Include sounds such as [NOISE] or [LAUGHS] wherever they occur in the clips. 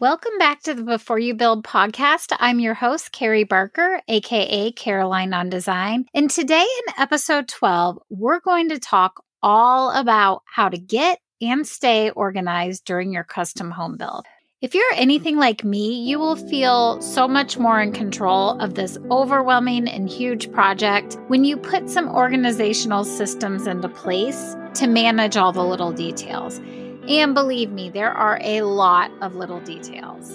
Welcome back to the Before You Build podcast. I'm your host, Carrie Barker, aka Caroline on Design. And today in episode 12, we're going to talk all about how to get and stay organized during your custom home build. If you're anything like me, you will feel so much more in control of this overwhelming and huge project when you put some organizational systems into place to manage all the little details. And believe me, there are a lot of little details.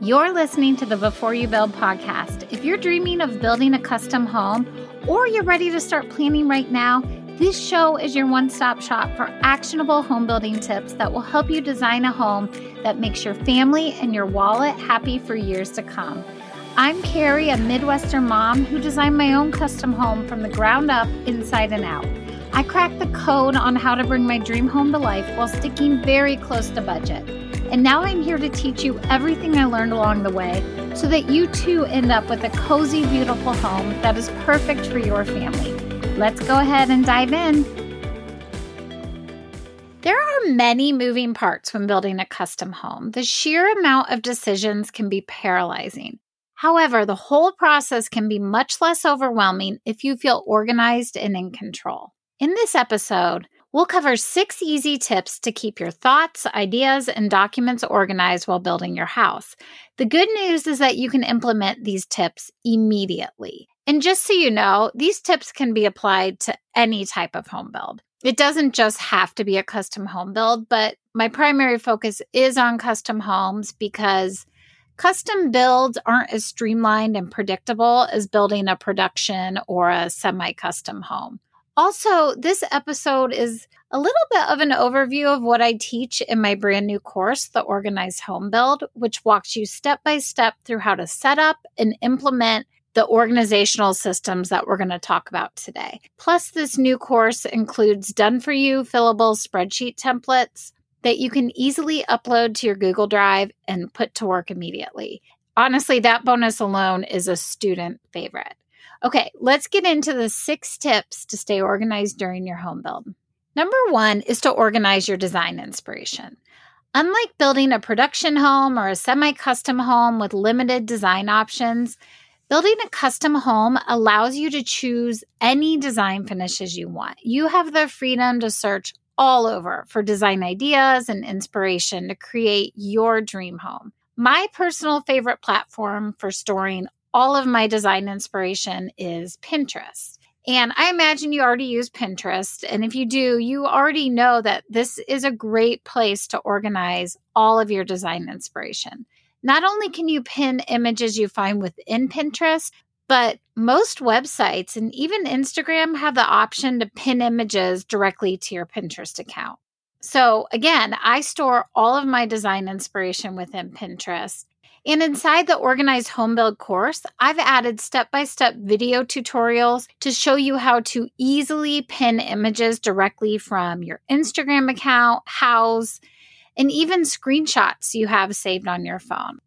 You're listening to the Before You Build podcast. If you're dreaming of building a custom home or you're ready to start planning right now, this show is your one stop shop for actionable home building tips that will help you design a home that makes your family and your wallet happy for years to come. I'm Carrie, a Midwestern mom who designed my own custom home from the ground up, inside and out. I cracked the code on how to bring my dream home to life while sticking very close to budget. And now I'm here to teach you everything I learned along the way so that you too end up with a cozy, beautiful home that is perfect for your family. Let's go ahead and dive in. There are many moving parts when building a custom home. The sheer amount of decisions can be paralyzing. However, the whole process can be much less overwhelming if you feel organized and in control. In this episode, we'll cover six easy tips to keep your thoughts, ideas, and documents organized while building your house. The good news is that you can implement these tips immediately. And just so you know, these tips can be applied to any type of home build. It doesn't just have to be a custom home build, but my primary focus is on custom homes because custom builds aren't as streamlined and predictable as building a production or a semi custom home. Also, this episode is a little bit of an overview of what I teach in my brand new course, The Organized Home Build, which walks you step by step through how to set up and implement the organizational systems that we're going to talk about today. Plus, this new course includes done for you fillable spreadsheet templates that you can easily upload to your Google Drive and put to work immediately. Honestly, that bonus alone is a student favorite. Okay, let's get into the six tips to stay organized during your home build. Number one is to organize your design inspiration. Unlike building a production home or a semi custom home with limited design options, building a custom home allows you to choose any design finishes you want. You have the freedom to search all over for design ideas and inspiration to create your dream home. My personal favorite platform for storing all of my design inspiration is Pinterest. And I imagine you already use Pinterest. And if you do, you already know that this is a great place to organize all of your design inspiration. Not only can you pin images you find within Pinterest, but most websites and even Instagram have the option to pin images directly to your Pinterest account. So, again, I store all of my design inspiration within Pinterest. And inside the Organized Home Build course, I've added step by step video tutorials to show you how to easily pin images directly from your Instagram account, Houzz, and even screenshots you have saved on your phone.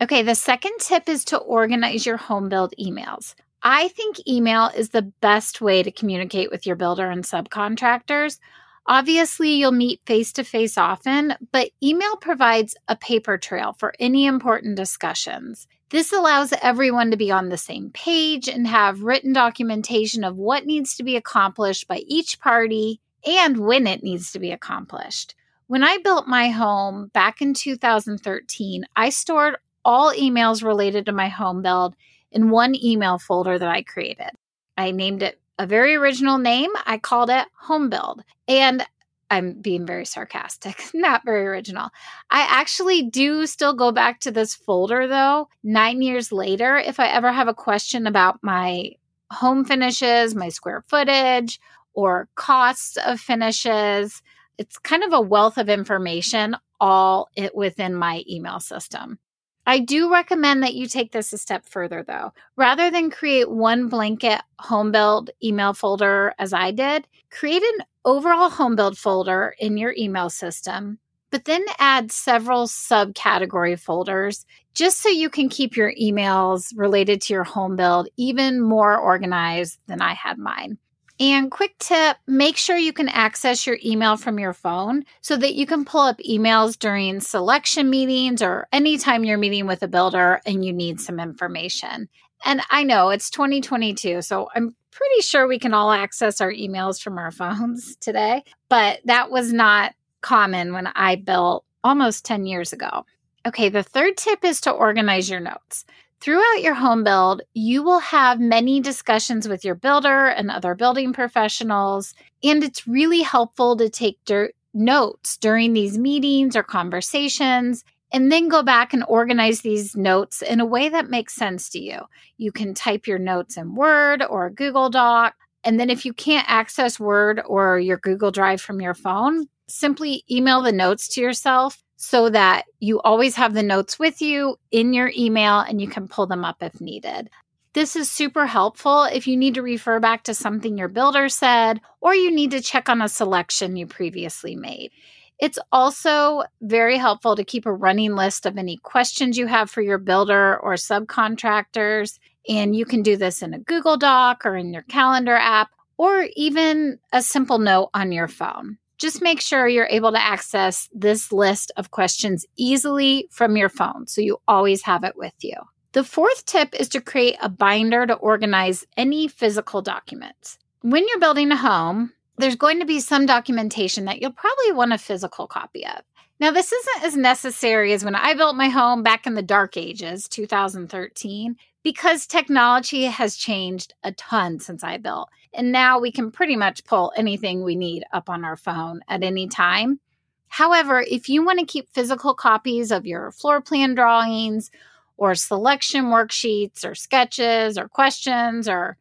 Okay, the second tip is to organize your home build emails. I think email is the best way to communicate with your builder and subcontractors Obviously, you'll meet face to face often, but email provides a paper trail for any important discussions. This allows everyone to be on the same page and have written documentation of what needs to be accomplished by each party and when it needs to be accomplished. When I built my home back in 2013, I stored all emails related to my home build in one email folder that I created. I named it a very original name. I called it Home Build. And I'm being very sarcastic, [LAUGHS] not very original. I actually do still go back to this folder though, nine years later, if I ever have a question about my home finishes, my square footage, or costs of finishes. It's kind of a wealth of information all it within my email system. I do recommend that you take this a step further though. Rather than create one blanket home build email folder as I did, create an overall home build folder in your email system, but then add several subcategory folders just so you can keep your emails related to your home build even more organized than I had mine. And quick tip make sure you can access your email from your phone so that you can pull up emails during selection meetings or anytime you're meeting with a builder and you need some information. And I know it's 2022, so I'm pretty sure we can all access our emails from our [LAUGHS] phones today, but that was not common when I built almost 10 years ago. Okay, the third tip is to organize your notes. Throughout your home build, you will have many discussions with your builder and other building professionals, and it's really helpful to take dirt notes during these meetings or conversations and then go back and organize these notes in a way that makes sense to you. You can type your notes in Word or Google Doc. And then if you can't access Word or your Google Drive from your phone, simply email the notes to yourself so that you always have the notes with you in your email and you can pull them up if needed. This is super helpful if you need to refer back to something your builder said or you need to check on a selection you previously made. It's also very helpful to keep a running list of any questions you have for your builder or subcontractors. And you can do this in a Google Doc or in your calendar app or even a simple note on your phone just make sure you're able to access this list of questions easily from your phone so you always have it with you. The fourth tip is to create a binder to organize any physical documents. When you're building a home, there's going to be some documentation that you'll probably want a physical copy of. Now, this isn't as necessary as when I built my home back in the dark ages, 2013, because technology has changed a ton since I built. And now we can pretty much pull anything we need up on our phone at any time. However, if you want to keep physical copies of your floor plan drawings or selection worksheets or sketches or questions or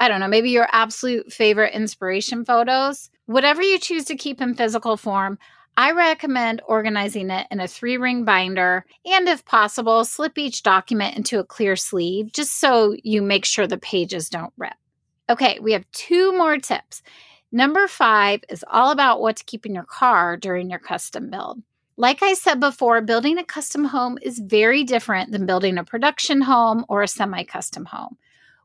I don't know, maybe your absolute favorite inspiration photos, whatever you choose to keep in physical form, I recommend organizing it in a three ring binder and, if possible, slip each document into a clear sleeve just so you make sure the pages don't rip. Okay, we have two more tips. Number five is all about what to keep in your car during your custom build. Like I said before, building a custom home is very different than building a production home or a semi custom home.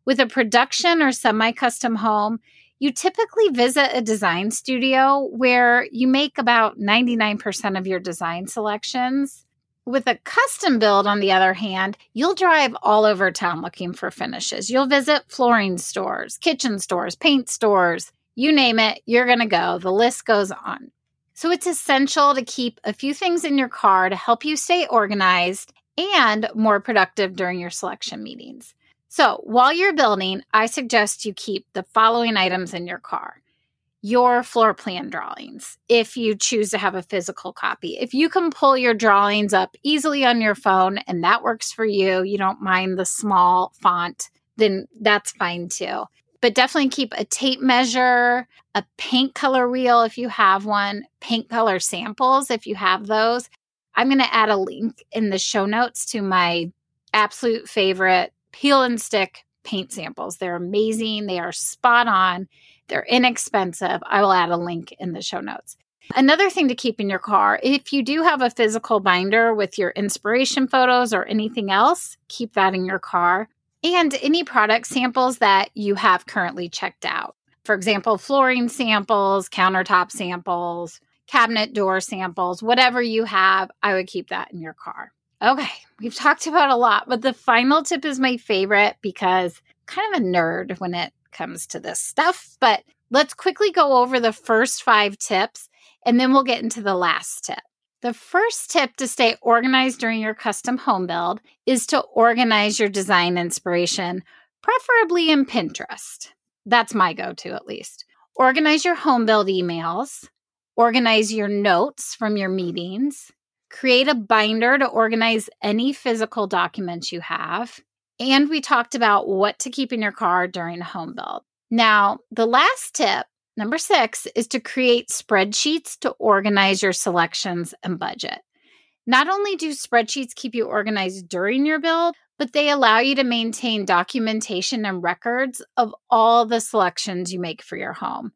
With a production or semi custom home, you typically visit a design studio where you make about 99% of your design selections. With a custom build, on the other hand, you'll drive all over town looking for finishes. You'll visit flooring stores, kitchen stores, paint stores, you name it, you're going to go. The list goes on. So it's essential to keep a few things in your car to help you stay organized and more productive during your selection meetings. So while you're building, I suggest you keep the following items in your car your floor plan drawings if you choose to have a physical copy. If you can pull your drawings up easily on your phone and that works for you, you don't mind the small font, then that's fine too. But definitely keep a tape measure, a paint color wheel if you have one, paint color samples if you have those. I'm going to add a link in the show notes to my absolute favorite peel and stick paint samples. They're amazing, they are spot on they're inexpensive. I will add a link in the show notes. Another thing to keep in your car if you do have a physical binder with your inspiration photos or anything else, keep that in your car. And any product samples that you have currently checked out. For example, flooring samples, countertop samples, cabinet door samples, whatever you have, I would keep that in your car. Okay, we've talked about a lot, but the final tip is my favorite because I'm kind of a nerd when it comes to this stuff. But let's quickly go over the first five tips and then we'll get into the last tip. The first tip to stay organized during your custom home build is to organize your design inspiration, preferably in Pinterest. That's my go to, at least. Organize your home build emails, organize your notes from your meetings, create a binder to organize any physical documents you have, and we talked about what to keep in your car during a home build. Now, the last tip, number six, is to create spreadsheets to organize your selections and budget. Not only do spreadsheets keep you organized during your build, but they allow you to maintain documentation and records of all the selections you make for your home.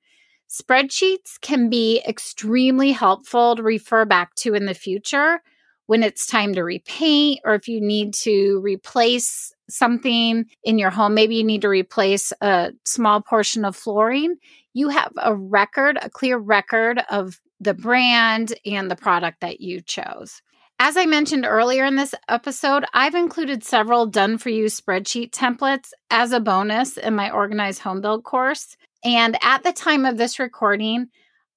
Spreadsheets can be extremely helpful to refer back to in the future when it's time to repaint or if you need to replace something in your home, maybe you need to replace a small portion of flooring, you have a record, a clear record of the brand and the product that you chose. As I mentioned earlier in this episode, I've included several done for you spreadsheet templates as a bonus in my organized home build course. And at the time of this recording,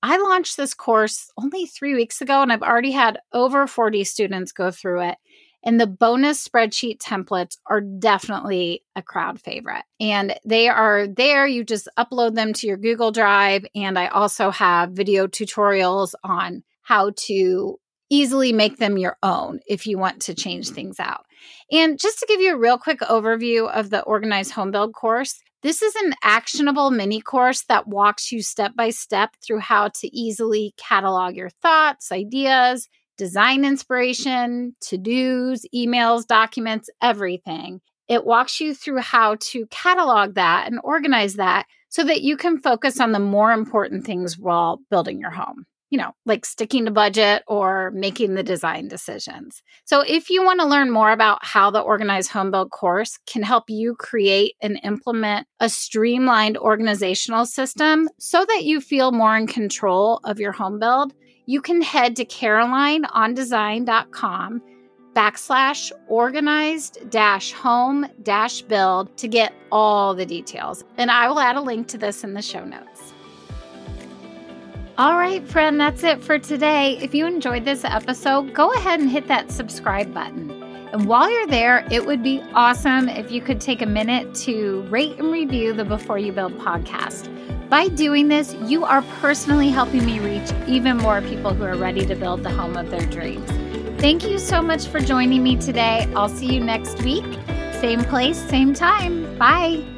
I launched this course only three weeks ago, and I've already had over 40 students go through it. And the bonus spreadsheet templates are definitely a crowd favorite. And they are there. You just upload them to your Google Drive. And I also have video tutorials on how to easily make them your own if you want to change things out. And just to give you a real quick overview of the organized home build course, this is an actionable mini course that walks you step by step through how to easily catalog your thoughts, ideas, design inspiration, to dos, emails, documents, everything. It walks you through how to catalog that and organize that so that you can focus on the more important things while building your home you know, like sticking to budget or making the design decisions. So, if you want to learn more about how the Organized Home Build course can help you create and implement a streamlined organizational system so that you feel more in control of your home build, you can head to carolineondesign.com backslash organized dash home dash build to get all the details. And I will add a link to this in the show notes. All right, friend, that's it for today. If you enjoyed this episode, go ahead and hit that subscribe button. And while you're there, it would be awesome if you could take a minute to rate and review the Before You Build podcast. By doing this, you are personally helping me reach even more people who are ready to build the home of their dreams. Thank you so much for joining me today. I'll see you next week. Same place, same time. Bye.